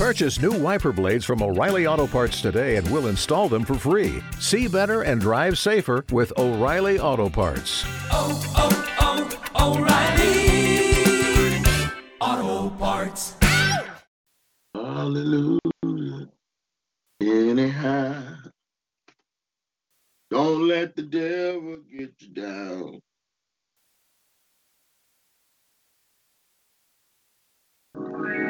Purchase new wiper blades from O'Reilly Auto Parts today and we'll install them for free. See better and drive safer with O'Reilly Auto Parts. Oh, oh, oh, O'Reilly Auto Parts. Hallelujah. Anyhow, don't let the devil get you down. Thank.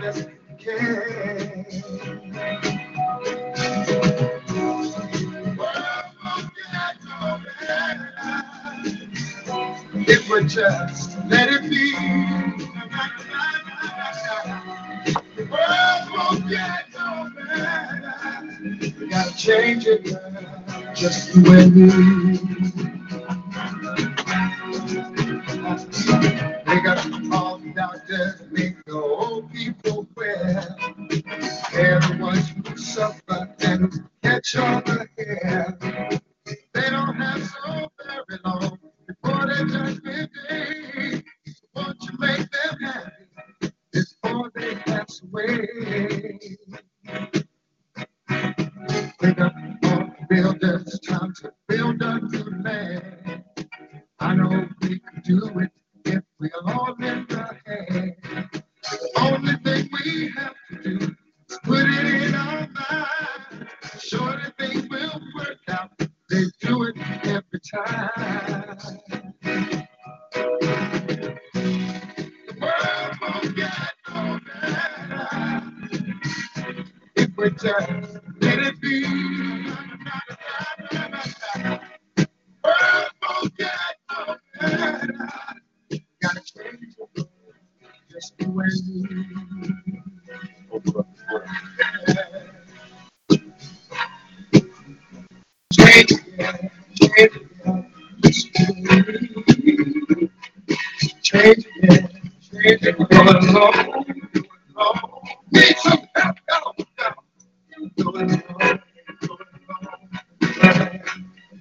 best we can. If we just let it be, the world won't get no better. We gotta change it just the way we. with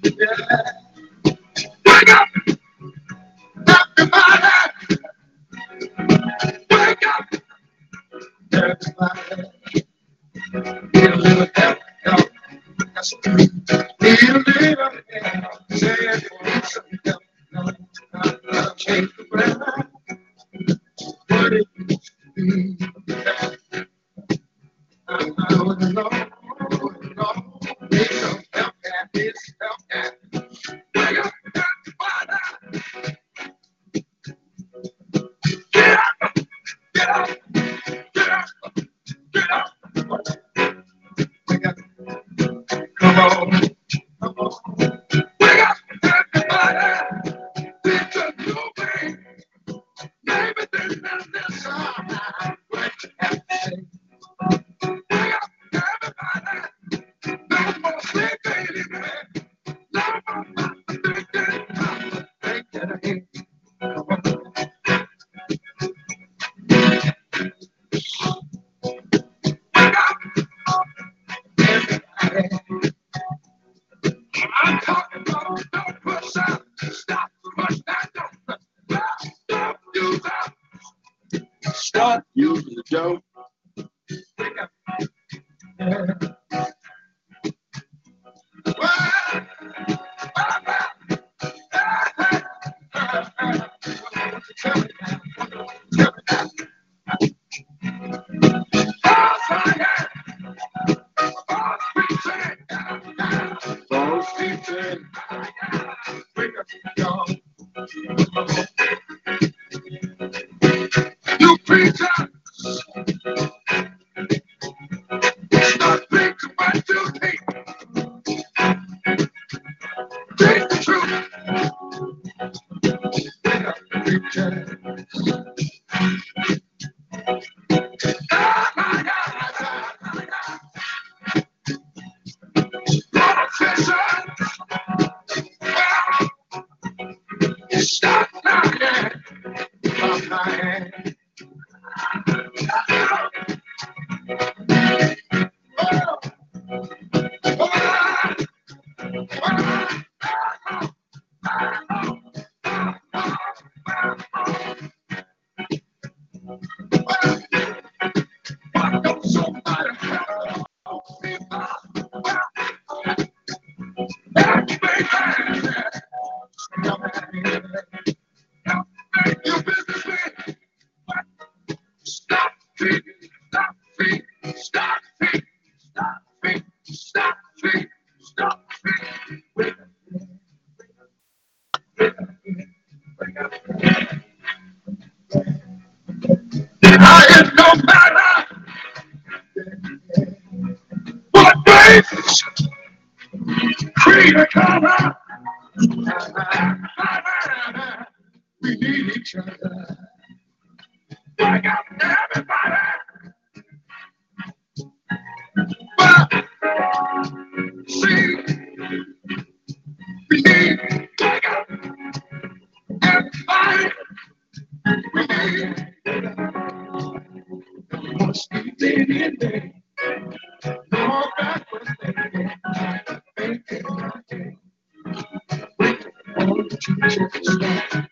Yeah.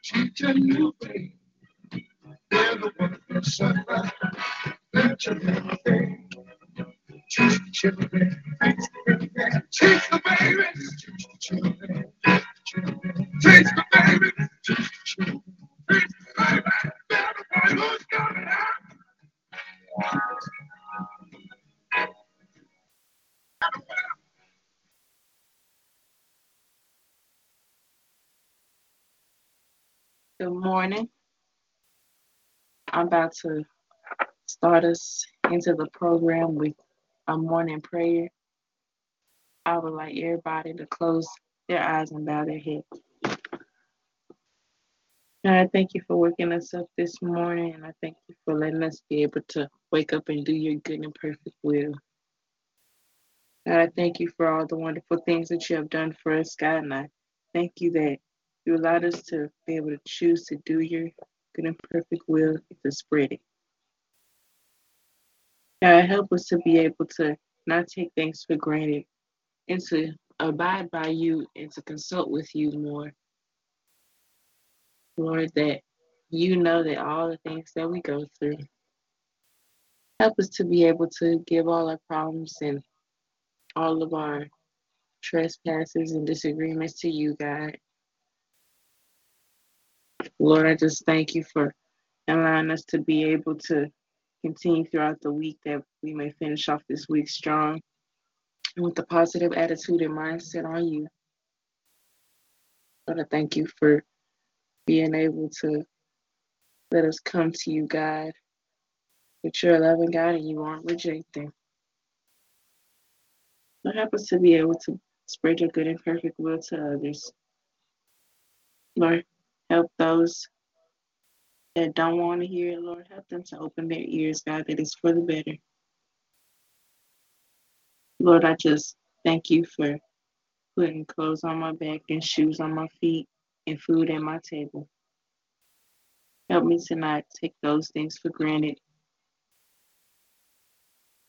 Teaching you to start us into the program with a morning prayer. I would like everybody to close their eyes and bow their head. God, I thank you for waking us up this morning, and I thank you for letting us be able to wake up and do your good and perfect will. God, I thank you for all the wonderful things that you have done for us, God, and I thank you that you allowed us to be able to choose to do your and perfect will and to spread it. God, help us to be able to not take things for granted and to abide by you and to consult with you more. Lord, that you know that all the things that we go through. Help us to be able to give all our problems and all of our trespasses and disagreements to you, God. Lord, I just thank you for allowing us to be able to continue throughout the week that we may finish off this week strong and with a positive attitude and mindset on you. Lord, I thank you for being able to let us come to you, God, that you're loving God and you aren't rejecting. Lord, help us to be able to spread your good and perfect will to others. Lord, help those that don't want to hear it, Lord, help them to open their ears, God, that is for the better. Lord, I just thank you for putting clothes on my back and shoes on my feet and food at my table. Help me to not take those things for granted.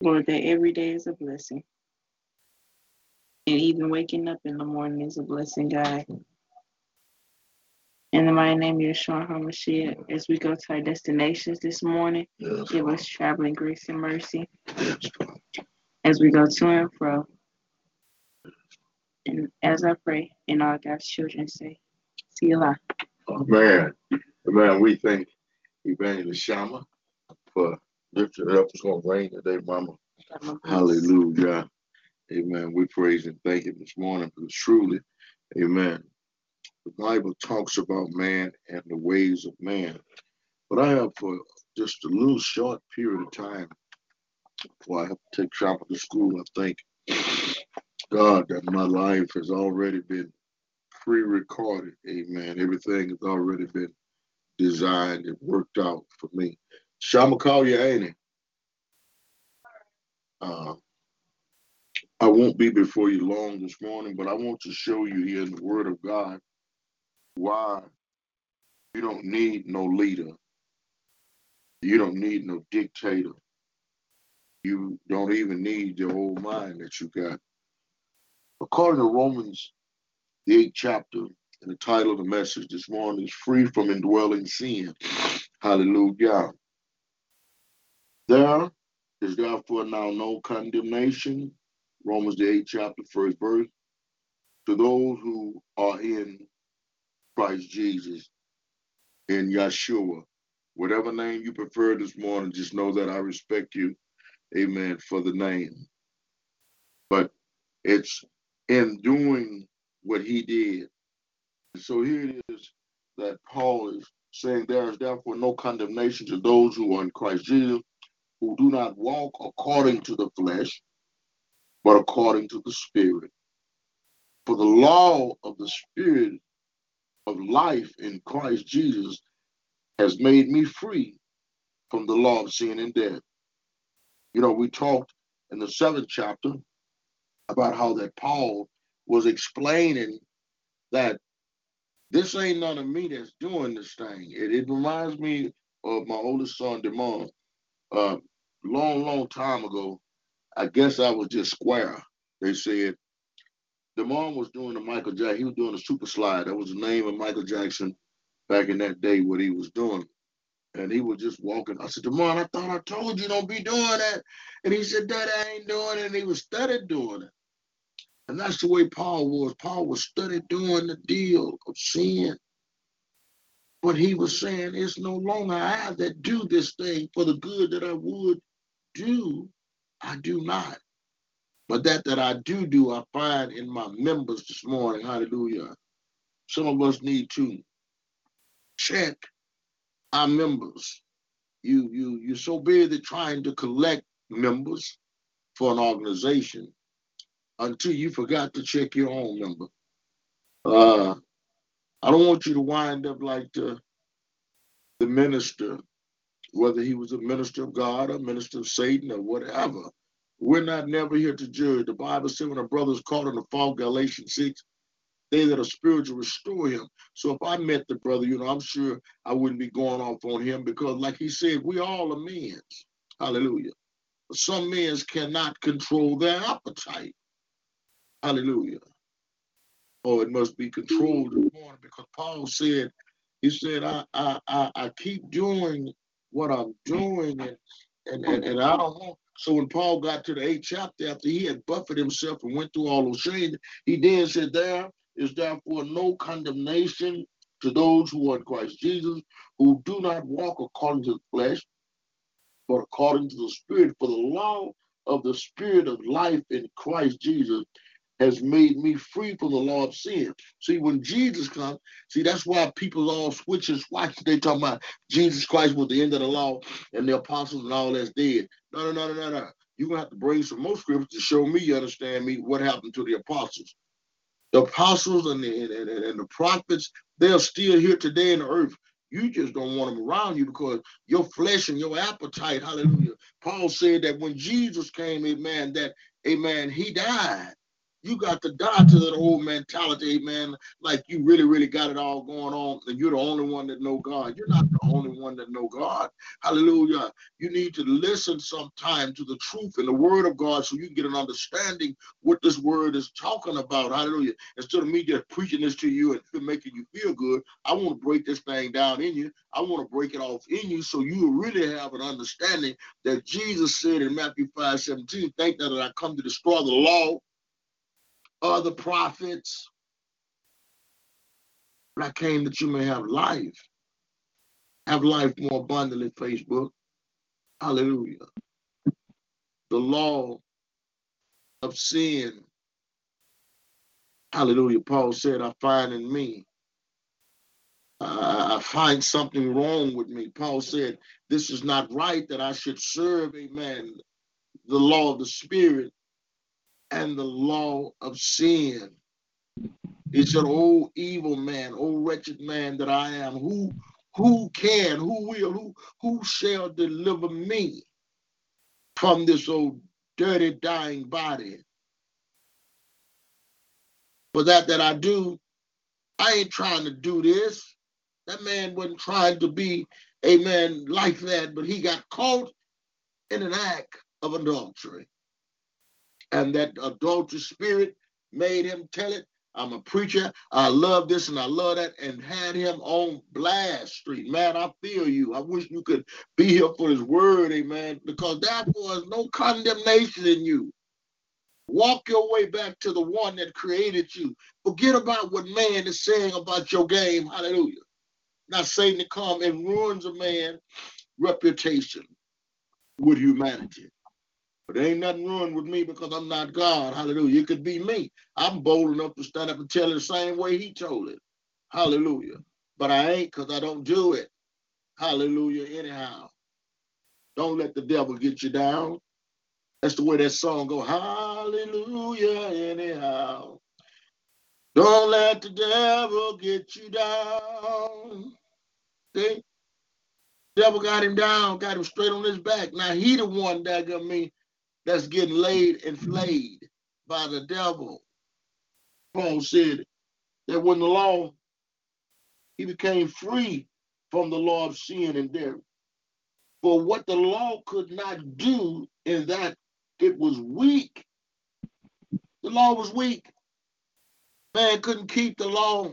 Lord, that every day is a blessing. And even waking up in the morning is a blessing, God. In the mighty name of Yeshua HaMashiach, as we go to our destinations this morning, Yes, give us traveling grace and mercy yes, as we go to and fro. And as I pray, and all God's children say, See you later. Amen. Amen. We thank Evangelist Shama for lifting up. It's going to rain today, Mama. Hallelujah. Amen. We praise and thank Him this morning because truly, Amen. The Bible talks about man and the ways of man. But I have for just a little short period of time before I have to take Shama to school, I thank God that my life has already been pre-recorded. Amen. Everything has already been designed and worked out for me. Shama call you, ain't he? Uh, I won't be before you long this morning, but I want to show you here in the Word of God why you don't need no leader. You don't need no dictator. You don't even need your old mind that you got. According to Romans, the eighth chapter, and the title of the message this morning is Free from Indwelling Sin. Hallelujah. There is therefore now no condemnation Romans the eighth chapter, first verse, to those who are in Christ Jesus, in Yeshua. Whatever name you prefer this morning, just know that I respect you, amen, for the name. But it's in doing what he did. So here it is that Paul is saying there is therefore no condemnation to those who are in Christ Jesus, who do not walk according to the flesh, but according to the Spirit. For the law of the Spirit of life in Christ Jesus has made me free from the law of sin and death. You know, we talked in the seventh chapter about how that Paul was explaining that this ain't none of me that's doing this thing. It, it reminds me of my oldest son, Demond. Uh, long, long time ago, I guess I was just square. They said mom was doing the Michael Jackson. He was doing the super slide. That was the name of Michael Jackson back in that day. What he was doing, and he was just walking. I said, Demond, I thought I told you don't be doing that. And he said, Dad, I ain't doing it. And he was study doing it. And that's the way Paul was. Paul was study doing the deal of sin. But he was saying, it's no longer I that do this thing for the good that I would do I do not. But that that I do do, I find in my members this morning. Hallelujah. Some of us need to check our members. You you you're so busy trying to collect members for an organization until you forgot to check your own member. Uh, I don't want you to wind up like the the minister whether he was a minister of God or minister of Satan or whatever. We're not never here to judge. The Bible said when a brother is caught in the fault, Galatians 6, they that are spiritual restore him. So if I met the brother, you know, I'm sure I wouldn't be going off on him because, like he said, we all are men. Hallelujah. Some men cannot control their appetite. Hallelujah. Oh, it must be controlled because Paul said, he said, I I I, I keep doing what I'm doing and and, and, and I don't want so when Paul got to the eighth chapter after he had buffeted himself and went through all those things, he then said, There is therefore no condemnation to those who are in Christ Jesus, who do not walk according to the flesh, but according to the Spirit. For the law of the Spirit of life in Christ Jesus has made me free from the law of sin. See, when Jesus comes, see, that's why people all switch and swatch. They talking about Jesus Christ was the end of the law and the apostles and all that's dead. No, no, no, no, no, no. You're going to have to bring some more scriptures to show me, you understand me, what happened to the apostles. The apostles and the, and, and, and the prophets, they're still here today in the earth. You just don't want them around you because your flesh and your appetite, hallelujah. Paul said that when Jesus came, amen, that, amen, he died You got to die to that old mentality, man. Like you really, really got it all going on, and you're the only one that know God. You're not the only one that know God. Hallelujah. You need to listen sometime to the truth and the word of God so you can get an understanding what this word is talking about. Hallelujah. Instead of me just preaching this to you and making you feel good, I want to break this thing down in you. I want to break it off in you so you really have an understanding that Jesus said in Matthew 5 17, Thank that I come to destroy the law other prophets. But I came that you may have life. Have life more abundantly, Facebook. Hallelujah. The law of sin. Hallelujah. Paul said, I find in me. Uh, I find something wrong with me. Paul said, This is not right that I should serve, amen, the law of the Spirit and the law of sin. He said, Oh evil man, oh wretched man that I am, who who can, who will, who who shall deliver me from this old dirty dying body? For that that I do, I ain't trying to do this. That man wasn't trying to be a man like that, but he got caught in an act of adultery and that adulterous spirit made him tell it. I'm a preacher. I love this and I love that, and had him on blast street. Man, I feel you. I wish you could be here for his word, amen, because therefore is no condemnation in you. Walk your way back to the one that created you. Forget about what man is saying about your game. Hallelujah. Not Satan to come and ruins a man's reputation with humanity. But there ain't nothing wrong with me because I'm not God. Hallelujah. It could be me. I'm bold enough to stand up and tell it the same way he told it. Hallelujah. But I ain't because I don't do it. Hallelujah. Anyhow. Don't let the devil get you down. That's the way that song go. Hallelujah. Anyhow. Don't let the devil get you down. See? Devil got him down, got him straight on his back. Now he the one that got me that's getting laid and flayed by the devil. Paul said that when the law, he became free from the law of sin and death. For what the law could not do in that it was weak. The law was weak. Man couldn't keep the law.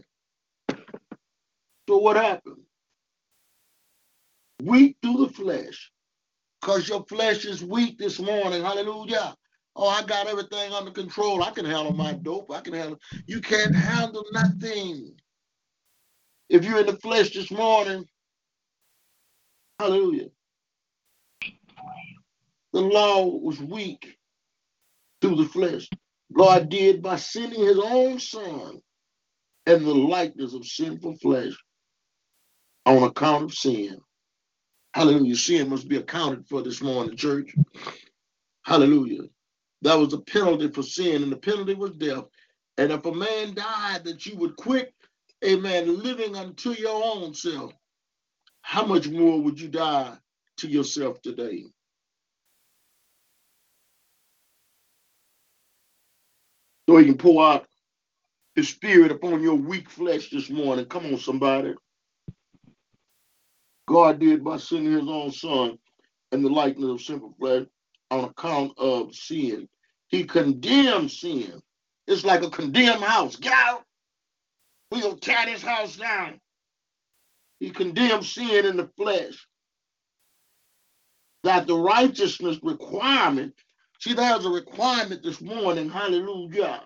So what happened? Weak through the flesh because your flesh is weak this morning. Hallelujah. Oh, I got everything under control. I can handle my dope. I can handle. You can't handle nothing. If you're in the flesh this morning, hallelujah. The law was weak through the flesh. God did by sending his own son in the likeness of sinful flesh on account of sin. Hallelujah. Sin must be accounted for this morning, church. Hallelujah. That was the penalty for sin, and the penalty was death. And if a man died, that you would quit, amen, living unto your own self, how much more would you die to yourself today? So he can pour out his spirit upon your weak flesh this morning. Come on, somebody. God did by sending his own son in the likeness of simple flesh on account of sin. He condemned sin. It's like a condemned house. Get out. We're going to tear this house down. He condemned sin in the flesh. That the righteousness requirement, see, there's a requirement this morning, hallelujah.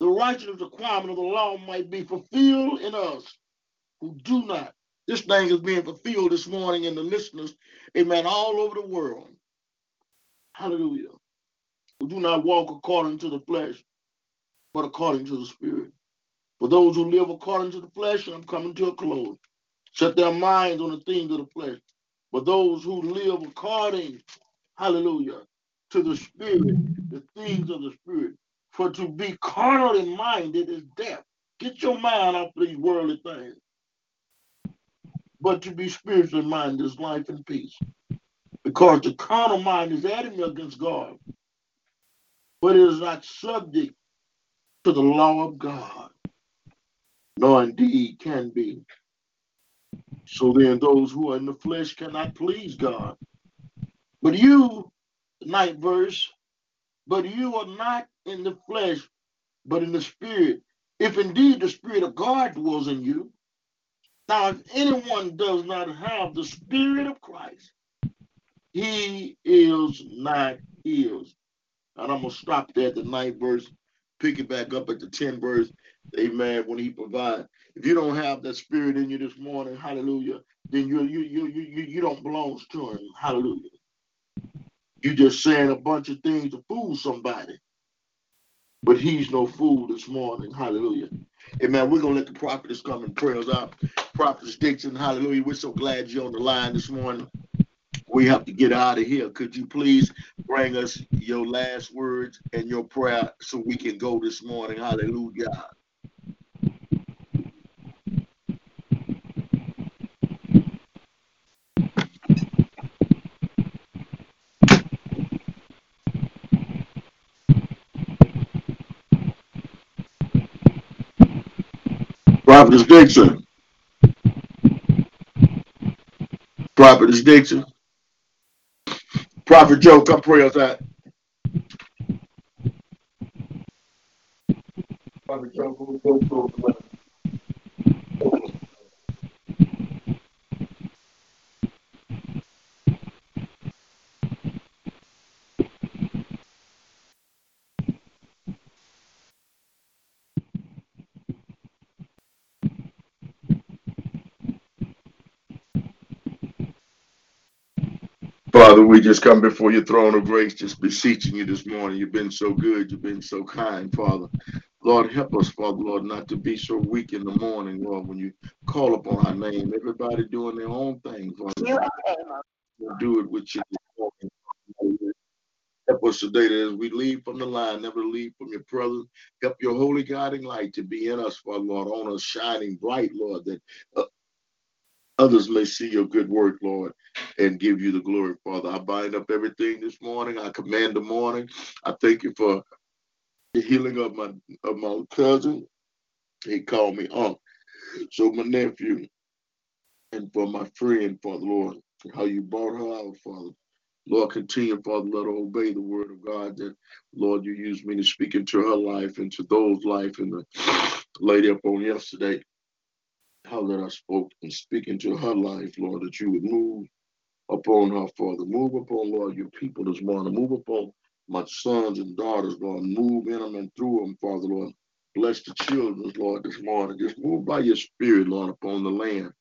The righteousness requirement of the law might be fulfilled in us who do not this thing is being fulfilled this morning in the listeners, amen, all over the world. Hallelujah. We do not walk according to the flesh, but according to the spirit. For those who live according to the flesh, I'm coming to a close. Set their minds on the things of the flesh. But those who live according, hallelujah, to the spirit, the things of the spirit. For to be carnally minded is death. Get your mind off these worldly things but to be spiritually minded is life and peace. Because the carnal mind is enemy against God. but it is not subject to the law of God, nor indeed can be. So then, those who are in the flesh cannot please God. But you, ninth verse, but you are not in the flesh, but in the spirit. If indeed the spirit of God dwells in you. Now, if anyone does not have the spirit of Christ, he is not his. And I'm gonna stop there at the ninth verse, pick it back up at the 10th verse. Amen. When he provides. If you don't have that spirit in you this morning, hallelujah, then you you you you you don't belong to him. Hallelujah. You just saying a bunch of things to fool somebody. But he's no fool this morning. Hallelujah. Amen. We're gonna let the prophets come and pray us out. Prophetess Dixon, hallelujah. We're so glad you're on the line this morning. We have to get out of here. Could you please bring us your last words and your prayer so we can go this morning? Hallelujah. Prophetess Dixon. Prophetess Dixon. Prophet Joe, come pray us out. Prophet Joe. Father, we just come before your throne of grace, just beseeching you this morning. You've been so good. You've been so kind, Father. Lord, help us, Father, Lord, not to be so weak in the morning, Lord, when you call upon our name. Everybody doing their own thing, Father. We'll do it with you. Help us today that as we leave from the line, never leave from your presence. Help your holy guiding light to be in us, Father, Lord, on us shining bright, Lord, that uh, others may see your good work, Lord, and give you the glory, Father. I bind up everything this morning. I command the morning. I thank you for the healing of my of my cousin. He called me Unc. So my nephew and for my friend, Father Lord, how you brought her out, Father. Lord, continue, Father, let her obey the word of God that, Lord, you use me to speak into her life, into those life, and the lady up on yesterday, how that I spoke and speak into her life, Lord, that you would move upon her, Father. Move upon, Lord, your people this morning. Move upon my sons and daughters, Lord. Move in them and through them, Father, Lord. Bless the children, Lord, this morning. Just move by your spirit, Lord, upon the land.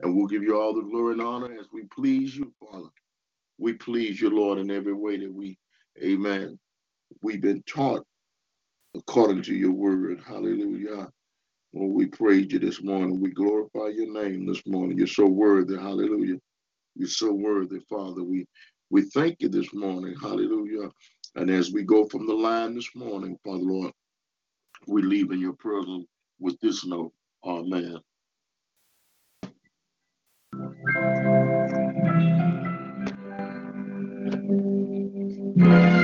And we'll give you all the glory and honor as we please you, Father. We please you, Lord, in every way that we, amen, we've been taught according to your word. Hallelujah. Lord, we praise you this morning. We glorify your name this morning. You're so worthy. Hallelujah. You're so worthy, Father. We we thank you this morning. Hallelujah. And as we go from the line this morning, Father Lord, we leave in your presence with this note. Amen. Heavenly Father,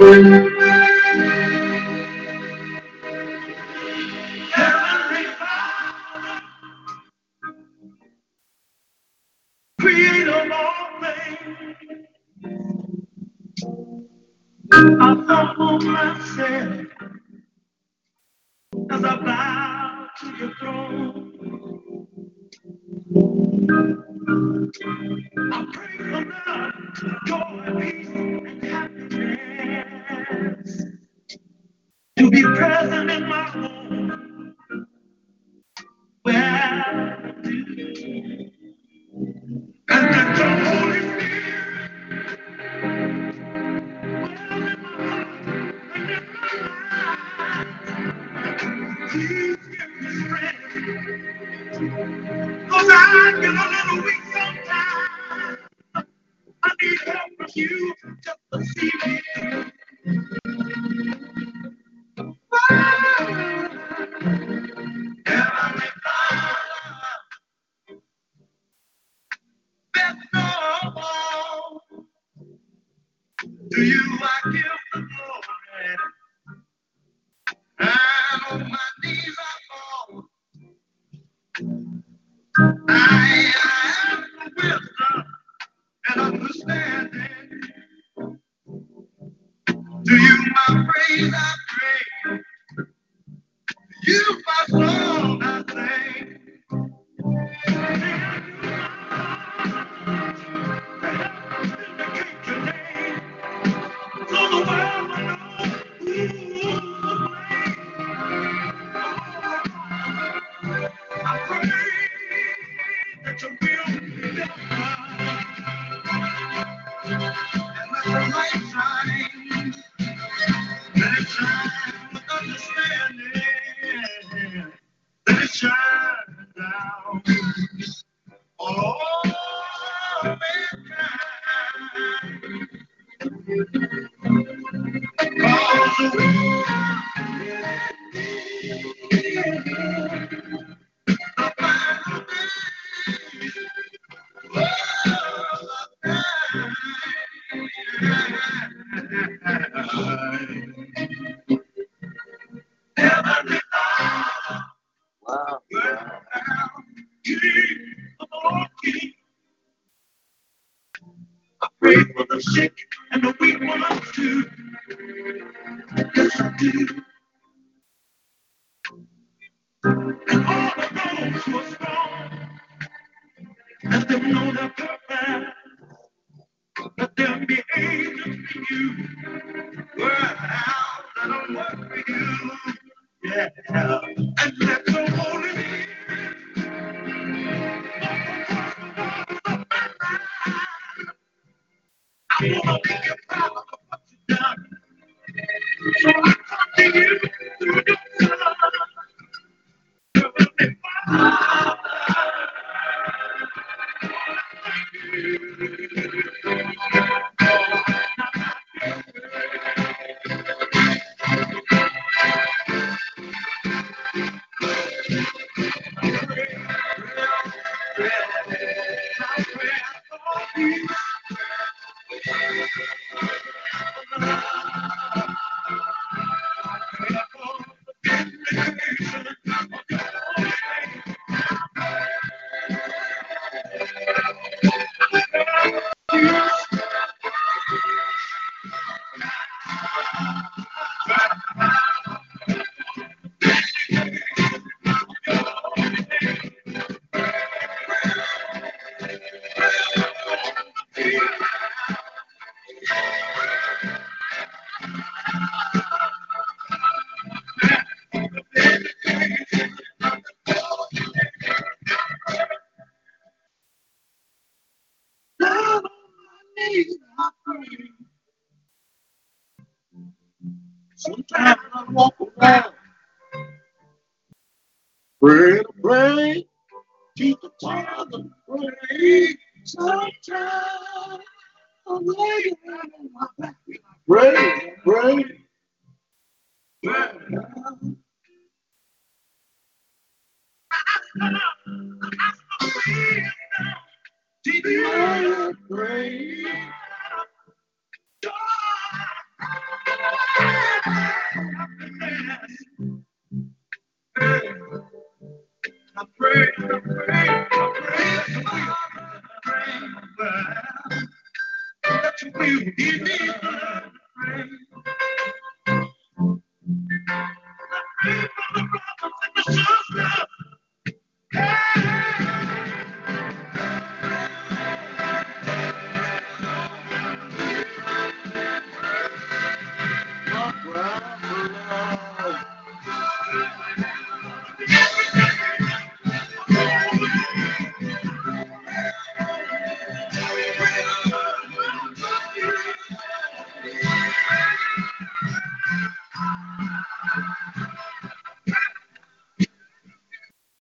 as I bow to your throne. Over Me to pray. I pray, I pray, I pray, I pray, me the